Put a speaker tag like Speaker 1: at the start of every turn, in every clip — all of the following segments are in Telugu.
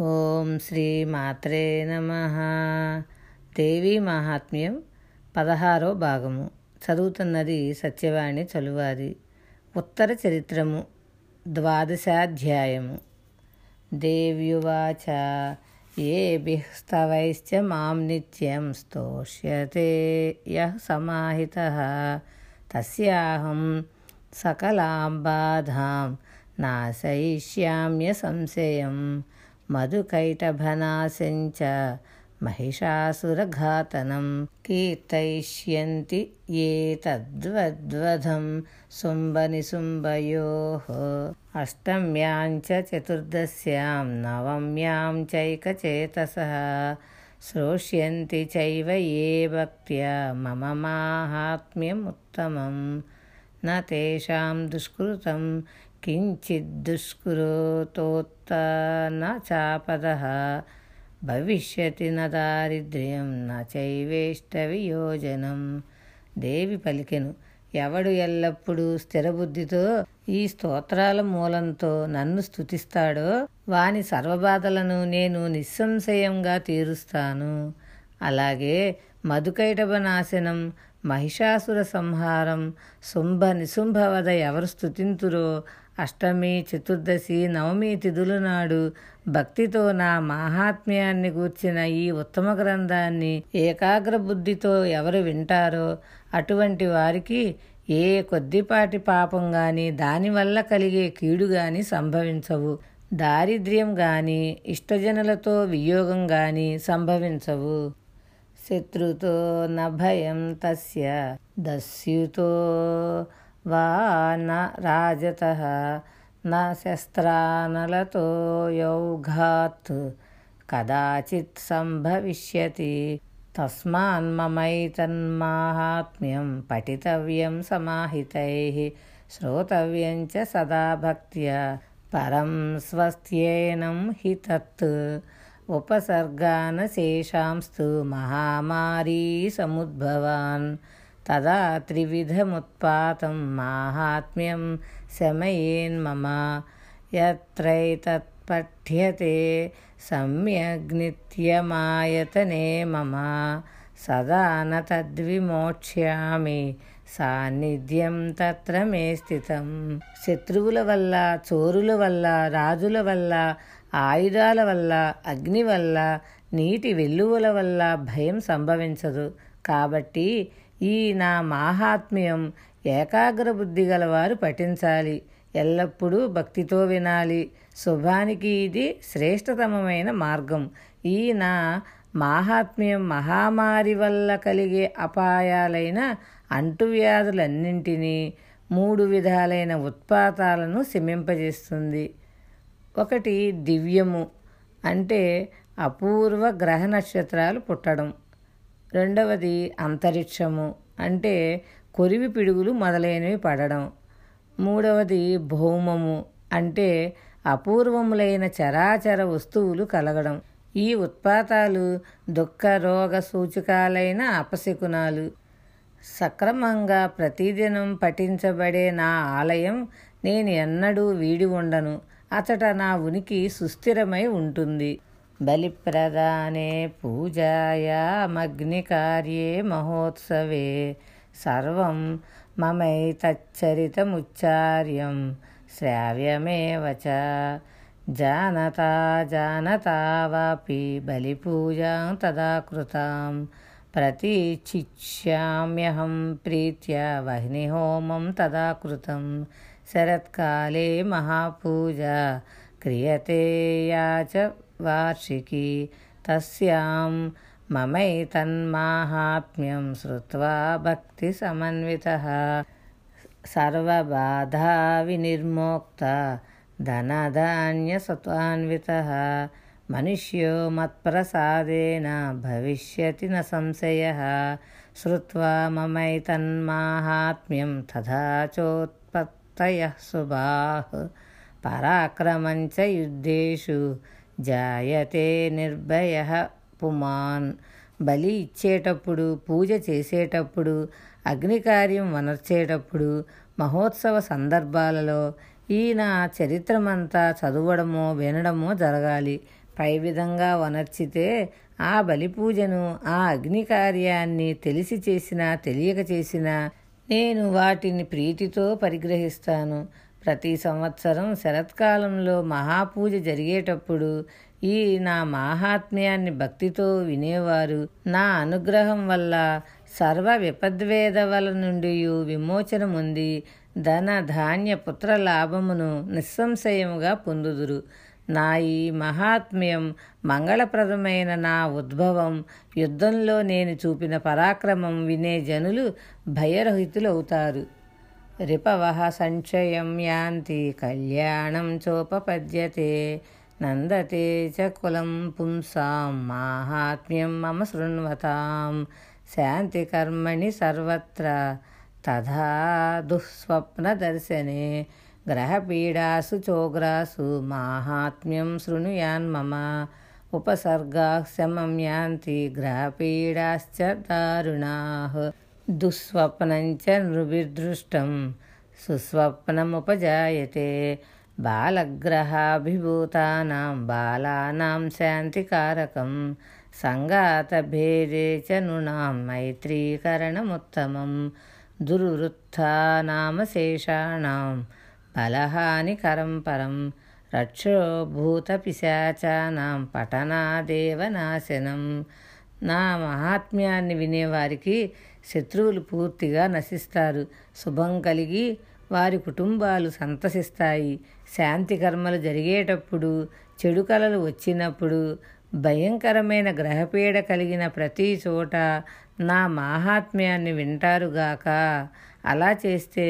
Speaker 1: ఓం శ్రీ మాత్రే నమ. దేవీ మహాత్మ్యం పదహారో భాగము. చదువుతున్నది సత్యవాణి చలువారి ఉత్తర చరిత్రము ద్వాదశాధ్యాయము. దేవ్యువాచ ఏభిస్తవైశ్చ మాం నిత్యం స్తోష్యతే యः సమాహిత. తస్యాహం సకలాం బాధాం నాశయిష్యామ్య సంశయం. मधुकैटभनाशञ्च महिषासुरघातनं कीर्तयिष्यन्ति ये तद्वद्वधं सुम्बनिसुम्बयोः। अष्टम्यां च चतुर्दश्यां नवम्यां चैकचेतसः श्रोष्यन्ति चैव ये भक्त्या मम माहात्म्यमुत्तमं। न तेषां दुष्कृतं किञ्चिद्दुष्कृतोत्त न चापदः భవిష్యతి న దారిద్ర్యం న చైవేష్టవియోజనం దేవి పలికెను ఎవడు ఎల్లప్పుడూ స్థిరబుద్ధితో ఈ స్తోత్రాల మూలంతో నన్ను స్తుతిస్తాడో వాని సర్వబాధలను నేను నిస్సంశయంగా తీరుస్తాను అలాగే మధుకైటభ నాశనం మహిషాసుర సంహారం శుంభ నిశుంభవద ఎవరు స్థుతింతురో అష్టమి చతుర్దశి నవమి తిథుల నాడు భక్తితో నా మాహాత్మ్యాన్ని గూర్చిన ఈ ఉత్తమ గ్రంథాన్ని ఏకాగ్ర బుద్ధితో ఎవరు వింటారో అటువంటి వారికి ఏ కొద్దిపాటి పాపం గాని దానివల్ల కలిగే కీడు గాని సంభవించవు. దారిద్ర్యం గాని ఇష్టజనులతో వియోగం గాని సంభవించవు. శత్రుతో నభయం భయం తస్య దస్యుతో वा न राजतः न शस्त्रानलतो यौघात्। कदाचित् सम्भविष्यति। तस्मान्ममैतन्माहात्म्यं पठितव्यं समाहितैः श्रोतव्यं च सदा भक्त्या। परं स्वस्त्येनं हि तत्। उपसर्गान् सेषांस्तु महामारी समुद्भवान् తదా త్రివిధముత్పాతం మాహాత్మ్యం శమయేన్మమ యత్రైతత్పఠ్యతే సమ్యగ్నిత్యమాయతనే మమ. సదా న తద్విమోక్ష్యామి సాన్నిధ్యం తత్ర మే స్థితం. శత్రువుల వల్ల చోరుల వల్ల రాజుల వల్ల ఆయుధాల వల్ల అగ్ని వల్ల నీటి వెల్లువల వల్ల భయం సంభవించదు. కాబట్టి ఈ నా మాహాత్మ్యం ఏకాగ్ర బుద్ధి గలవారు పఠించాలి. ఎల్లప్పుడూ భక్తితో వినాలి. శుభానికి ఇది శ్రేష్టతమమైన మార్గం. ఈ నా మాహాత్మ్యం మహామారి వల్ల కలిగే అపాయాలైన అంటువ్యాధులన్నింటినీ మూడు విధాలైన ఉత్పాతాలను శమింపజేస్తుంది ఒకటి దివ్యము అంటే అపూర్వ గ్రహ నక్షత్రాలు పుట్టడం. రెండవది అంతరిక్షము. అంటే కొరివి పిడుగులు మొదలైనవి పడడం. మూడవది భౌమము. అంటే అపూర్వములైన చరాచర వస్తువులు కలగడం. ఈ ఉత్పాతాలు దుఃఖ రోగ సూచకాలైన అపశకునాలు. సక్రమంగా ప్రతిదినం పఠించబడే నా ఆలయం నేను ఎన్నడూ వీడి ఉండను. అతట నా ఉనికి సుస్థిరమై ఉంటుంది. బలిప్రదానే పూజాయామగ్నికార్యే మహోత్సవే సర్వం మమైతచ్చరితముచ్చార్యం శ్రావ్యమేవ చ జానతా జానతా వాపి బలిపూజాం తదా కృతాం ప్రతీచిష్యామ్యహం ప్రీత్యా వహ్నిహోమం తదా కృతం శరత్కాలే మహాపూజా క్రియతే యా చ वार्षिकी तस्यां ममैतन्माहात्म्यं श्रुत्वा भक्तिसमन्वितः। सर्वबाधाविनिर्मोक्ता, धनधान्यसत्त्वान्वितः। मनुष्यो मत्प्रसादेन भविष्यति न संशयः। श्रुत्वा ममैतन्माहात्म्यं तथा चोत्पत्तयः सुभाः पराक्रमञ्च युद्धेषु జాయతే నిర్భయ పుమాన్. బలి ఇచ్చేటప్పుడు పూజ చేసేటప్పుడు అగ్నికార్యం వనర్చేటప్పుడు మహోత్సవ సందర్భాలలో ఈయన చరిత్రమంతా చదవడమో వినడమో జరగాలి. పై విధంగా వనర్చితే ఆ బలి పూజను ఆ అగ్ని కార్యాన్ని తెలిసి చేసినా తెలియక చేసినా నేను వాటిని ప్రీతితో పరిగ్రహిస్తాను. ప్రతి సంవత్సరం శరత్కాలంలో మహాపూజ జరిగేటప్పుడు ఈ నా మాహాత్మ్యాన్ని భక్తితో వినేవారు. నా అనుగ్రహం వల్ల సర్వ విపద్వేదవల నుండి విమోచనముంది. ధన ధాన్య పుత్ర లాభమును నిస్సంశయముగా పొందుదురు. నా ఈ మహాత్మ్యం మంగళప్రదమైన నా ఉద్భవం. యుద్ధంలో నేను చూపిన పరాక్రమం వినే జనులు భయరహితులవుతారు. रिपवः सञ्चयं यान्ति कल्याणं चोपपद्यते नन्दते च कुलं पुंसां माहात्म्यं मम शृण्वतां शान्तिकर्मणि सर्वत्र तथा दुःस्वप्नदर्शने ग्रहपीडासु चोग्रासु माहात्म्यं शृणुयान्मम उपसर्गाः शमं यान्ति ग्रहपीडाश्च दारुणाः। దుస్వప్నంచ నృభిర్దృష్టం సుస్వప్నముపజాయతే. బాలగ్రహాభిభూతానాం బాలానాం శాంతికారకం సంగాతభేదే చ నృణాం మైత్రీకరణముత్తమం. దుర్వృత్తానామశేషాణాం బలహానికరం పరం రక్షోభూతపిశాచానాం పఠనాదేవనాశనం. నా మహాత్మ్యాన్ని వినేవారికి శత్రువులు పూర్తిగా నశిస్తారు. శుభం కలిగి వారి కుటుంబాలు సంతసిస్తాయి. శాంతి కర్మలు జరిగేటప్పుడు చెడు కలలు వచ్చినప్పుడు భయంకరమైన గ్రహపీడ కలిగిన ప్రతి చోట నా మాహాత్మ్యాన్ని వింటారుగాక అలా చేస్తే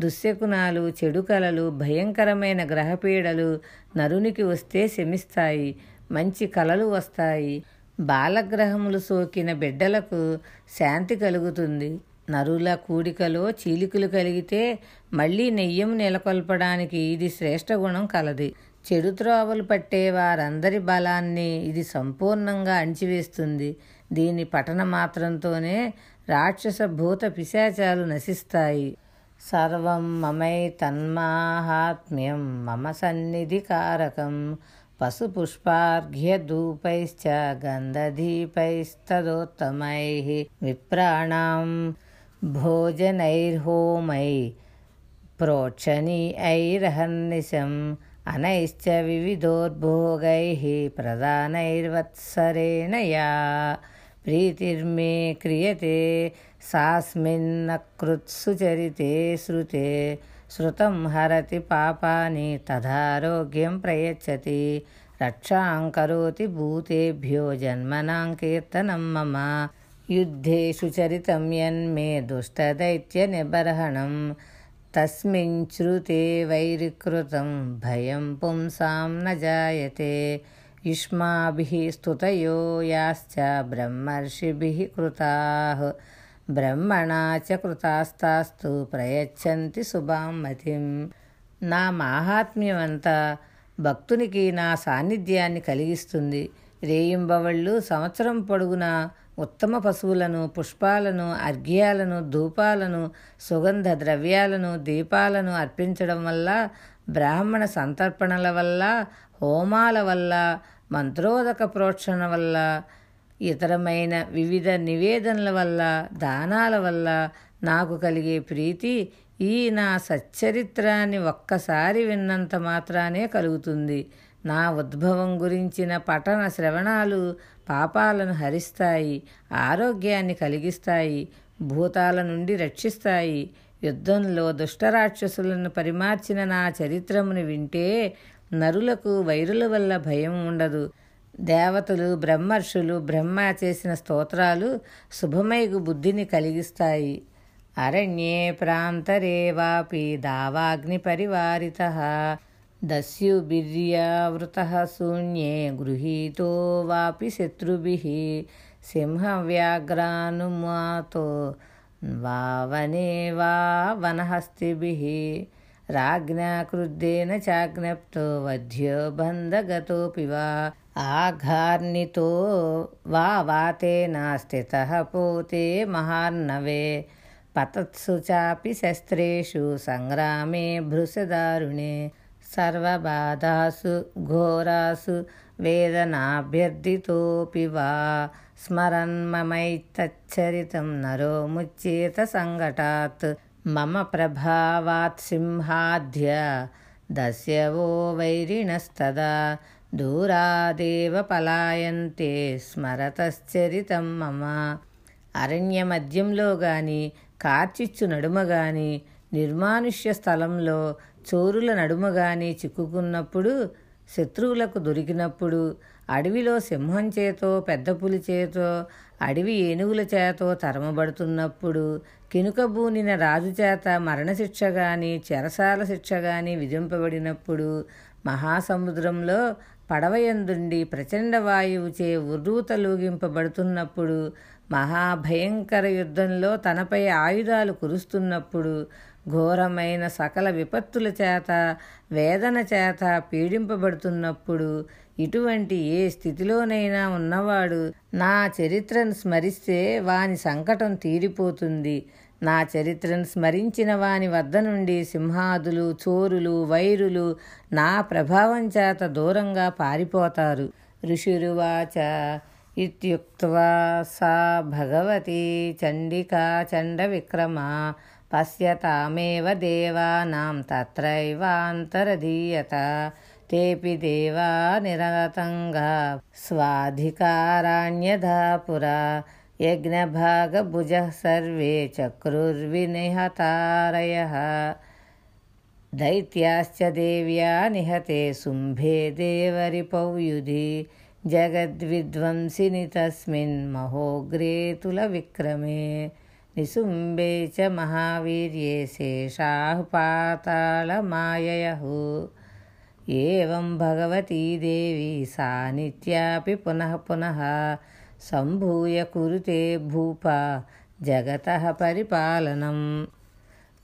Speaker 1: దుశ్శకునాలు చెడు కలలు భయంకరమైన గ్రహపీడలు నరునికి వస్తే శమిస్తాయి. మంచి కలలు వస్తాయి. బాలగ్రహములు సోకిన బిడ్డలకు శాంతి కలుగుతుంది. నరుల కూడికలో చీలికలు కలిగితే మళ్ళీ నెయ్యం నెలకొల్పడానికి ఇది శ్రేష్ట గుణం కలది. చెడు త్రోవలు పట్టే వారందరి బలాన్ని ఇది సంపూర్ణంగా అణిచివేస్తుంది. దీని పఠన మాత్రంతోనే రాక్షస భూత పిశాచాలు నశిస్తాయి. సర్వం మమై తన్మాహాత్మ్యం మమ సన్నిధి కారకం पशुपुष्पार्घ्यधूपैश्च गन्धधीपैस्तदोत्तमैः विप्राणां भोजनैर्होमै प्रोक्षणीयैरहन्निशम् अनैश्च विविधोद्भोगैः प्रदानैर्वत्सरेण या प्रीतिर्मे क्रियते सास्मिन्न श्रुते श्रुतं हरति पापानि तदारोग्यं प्रयच्छति। रक्षां करोति भूतेभ्यो जन्मनां कीर्तनं मम। युद्धेषु चरितं यन्मे दुष्टदैत्यनिबर्हणं तस्मिन् श्रुते वैरिकृतं भयं पुंसां न जायते। युष्माभिः स्तुतयो याश्च ब्रह्मर्षिभिः कृताः బ్రహ్మణా చ కృతాస్తాస్తు ప్రయచ్చంతి శుభాం మతిం నా మాహాత్మ్యమంతా భక్తునికి నా సాన్నిధ్యాన్ని కలిగిస్తుంది. రేయింబవళ్ళు సంవత్సరం పొడుగునా ఉత్తమ పశువులను పుష్పాలను అర్ఘ్యాలను ధూపాలను సుగంధ ద్రవ్యాలను దీపాలను అర్పించడం వల్ల బ్రాహ్మణ సంతర్పణల వల్ల హోమాల వల్ల మంత్రోదక ప్రోక్షణ వల్ల ఇతరమైన వివిధ నివేదనల వల్ల దానాల వల్ల నాకు కలిగే ప్రీతి ఈ నా సచ్చరిత్రాన్ని ఒక్కసారి విన్నంత మాత్రానే కలుగుతుంది. నా ఉద్భవం గురించిన పఠన శ్రవణాలు పాపాలను హరిస్తాయి ఆరోగ్యాన్ని కలిగిస్తాయి భూతాల నుండి రక్షిస్తాయి. యుద్ధంలో దుష్టరాక్షసులను పరిమార్చిన నా చరిత్రమును వింటే నరులకు వైరుల వల్ల భయం ఉండదు. దేవతలు బ్రహ్మర్షులు బ్రహ్మ చేసిన స్తోత్రాలు శుభమైగు బుద్ధిని కలిగిస్తాయి. అరణ్యే ప్రాంతరే వాపి దావాగ్ని పరివారిత. దస్యుబిర్యావృత శూన్యే గృహీతో వాపి శత్రుభి. సింహవ్యాఘ్రానుమాతో వావనే వా వనహస్తిభి. రాజ్ఞా క్రుద్ధేన చాజ్ఞప్తో వధ్యో బంధగతోపి వా. ఆఘార్నితో వా వాతేన స్థితः పోతే మహార్ణవే. పతత్సు చాపి శస్త్రేషు సంగ్రామే భృశదారుణే సర్వబాధాసు ఘోరాసు వేదనాభ్యర్థితోపి వా. స్మరన్మమైతచ్చరితం నరో ముచ్చేత సంఘటాత్. మమ ప్రభావాత్ సింహాద్య దస్యవో వైరిణస్తదా. దూరాదేవ పలాయంతే స్మరతశ్చరితం మమ. అరణ్య మధ్యంలో గాని కార్చిచ్చు నడుమ గాని నిర్మానుష్య స్థలంలో చోరుల నడుమ గాని చిక్కుకున్నప్పుడు శత్రువులకు దొరికినప్పుడు అడవిలో సింహం చేతో పెద్ద పులి చేతో అడవి ఏనుగుల చేతో తరమబడుతున్నప్పుడు కినుకబూనిన రాజు చేత మరణశిక్ష గాని చెరసాల శిక్ష గాని విధింపబడినప్పుడు మహాసముద్రంలో పడవయందుండి ప్రచండ వాయువుచే ఉర్రూతలూగింపబడుతున్నప్పుడు మహాభయంకర యుద్ధంలో తనపై ఆయుధాలు కురుస్తున్నప్పుడు ఘోరమైన సకల విపత్తుల చేత వేదన చేత పీడింపబడుతున్నప్పుడు ఇటువంటి ఏ స్థితిలోనైనా ఉన్నవాడు నా చరిత్రను స్మరిస్తే వాని సంకటం తీరిపోతుంది. నా చరిత్రను స్మరించిన వాని వద్ద నుండి సింహాదులు చోరులు వైరులు నా ప్రభావం చేత దూరంగా పారిపోతారు. ఋషిరువాచ ఇత్యుక్త్వా సా భగవతి చండికా చండ విక్రమ పశ్యతామేవ దేవానాం తత్రైవాంతరధీయత తేపి దేవా నిరతంగా స్వాధికారాణ్యధా పురా यज्ञभागभुजः सर्वे चक्रुर्विनिहतारयः। दैत्याश्च देव्या निहते शुम्भे देवरिपौयुधि। महोग्रे तुलविक्रमे। निशुम्बे च महावीर्ये शेषाः पातालमाययुः एवं भगवती देवी सा नित्यापि पुनः पुनः సంభూయ కురుతే భూప జగత పరిపాలనం.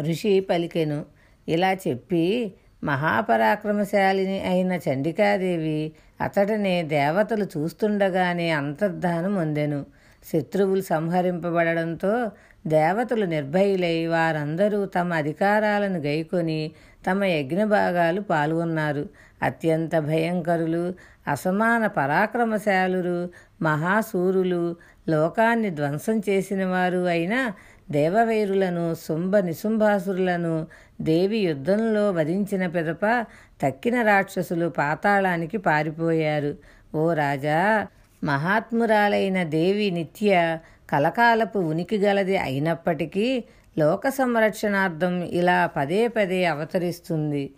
Speaker 1: ఋషి పలికెను ఇలా చెప్పి మహాపరాక్రమశాలిని అయిన చండికాదేవి అతడనే దేవతలు చూస్తుండగానే అంతర్ధానం అందెను శత్రువులు సంహరింపబడడంతో దేవతలు నిర్భయులై వారందరూ తమ అధికారాలను గైకొని తమ యజ్ఞభాగాలు పాల్గొన్నారు. అత్యంత భయంకరులు అసమాన పరాక్రమశాలురు మహాసూరులు. లోకాన్ని ధ్వంసం చేసిన వారు అయిన దేవవైరులను శుంభ నిశుంభాసురులను దేవి యుద్ధంలో వధించిన పిదప తక్కిన రాక్షసులు పాతాళానికి పారిపోయారు. ఓ రాజా మహాత్మురాలైన దేవి నిత్య కలకాలపు ఉనికి గలది అయినప్పటికీ లోక సంరక్షణార్థం ఇలా పదే పదే అవతరిస్తుంది.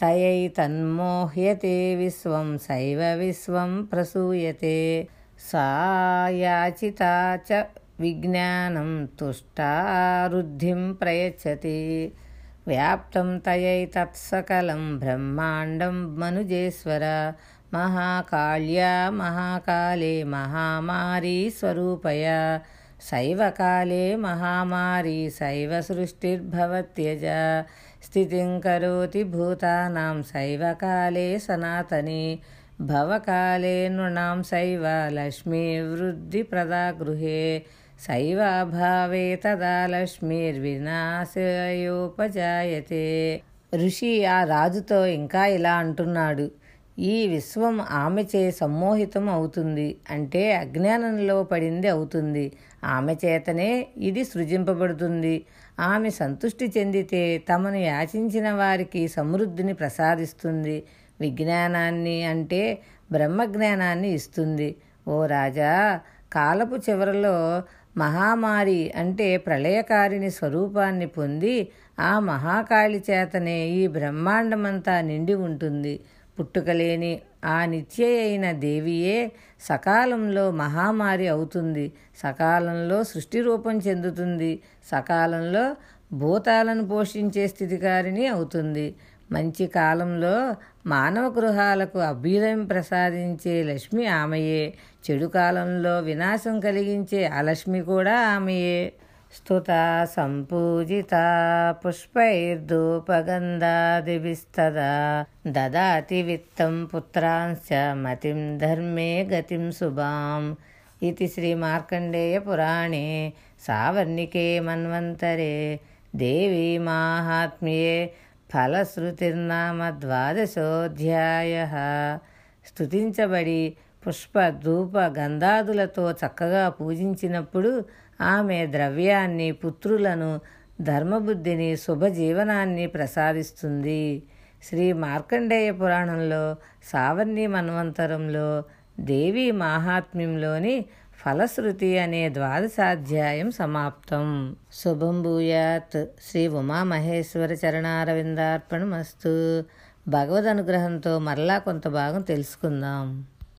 Speaker 1: తయై తన్మోహ్యతే విశ్వం శైవ విశ్వం ప్రసూయతే. సాయాచితా చ విజ్ఞానం తుష్టారుద్ధిం ప్రయచ్చతి. వ్యాప్తం తయై తత్సకలం బ్రహ్మాండం మనుజేశ్వర. మహాకాళ్యా మహాకాళే మహామారీ స్వరూపయ. శైవకాలే మహామారీ శైవ సృష్టిర్భవత్యజ. స్థితిం కరోతి భూతానాం శైవకాలే సనాతని. భవకాలే నృణాం శైవ లక్ష్మీ వృద్ధి ప్రదా గృహే. శైవాభావే తదా లక్ష్మీర్వినాశయోపజాయతే. ఋషి ఆ రాజుతో ఇంకా ఇలా అంటున్నాడు ఈ విశ్వం ఆమెచే సమ్మోహితం అవుతుంది అంటే అజ్ఞానంలో పడింది అవుతుంది. ఆమె చేతనే ఇది సృజింపబడుతుంది. ఆమె సంతుష్టి చెందితే తమను యాచించిన వారికి సమృద్ధిని ప్రసాదిస్తుంది. విజ్ఞానాన్ని అంటే బ్రహ్మజ్ఞానాన్ని ఇస్తుంది. ఓ రాజా కాలపు చివరలో మహామారి అంటే ప్రళయకారిని స్వరూపాన్ని పొంది ఆ మహాకాళి చేతనే ఈ బ్రహ్మాండమంతా నిండి ఉంటుంది. పుట్టుకలేని ఆ నిత్య అయిన దేవియే సకాలంలో మహామారి అవుతుంది. సకాలంలో సృష్టి రూపం చెందుతుంది. సకాలంలో భూతాలను పోషించే స్థితికారిని అవుతుంది. మంచి కాలంలో మానవ గృహాలకు అభ్యుదయం ప్రసాదించే లక్ష్మి ఆమెయే. చెడు కాలంలో వినాశం కలిగించే అలక్ష్మి కూడా ఆమెయే. స్థుత సంపూజిత పుష్పైర్ధూపగంధాదివిస్తదా దదాతి విత్తం పుత్రాంశ మతిం ధర్మే గతిం శుభాం. ఇది శ్రీ మార్కండేయ పురాణే. సావర్ణికే మన్వంతరే. దేవీ మాహాత్మ్యే. ఫలశ్రుతిర్నామ ద్వాదశోధ్యాయ స్తుతించబడి పుష్ప ధూప గంధాదులతో చక్కగా పూజించినప్పుడు ఆమె ద్రవ్యాన్ని పుత్రులను ధర్మబుద్ధిని శుభజీవనాన్ని ప్రసాదిస్తుంది. శ్రీ మార్కండేయ పురాణంలో సావర్ణి మన్వంతరంలో దేవి మాహాత్మ్యంలోని ఫలశ్రుతి అనే ద్వాదశాధ్యాయం సమాప్తం. శుభం భూయాత్. శ్రీ ఉమామహేశ్వర చరణారవిందార్పణమస్తు. భగవద్ అనుగ్రహంతో మరలా కొంత భాగం తెలుసుకుందాం.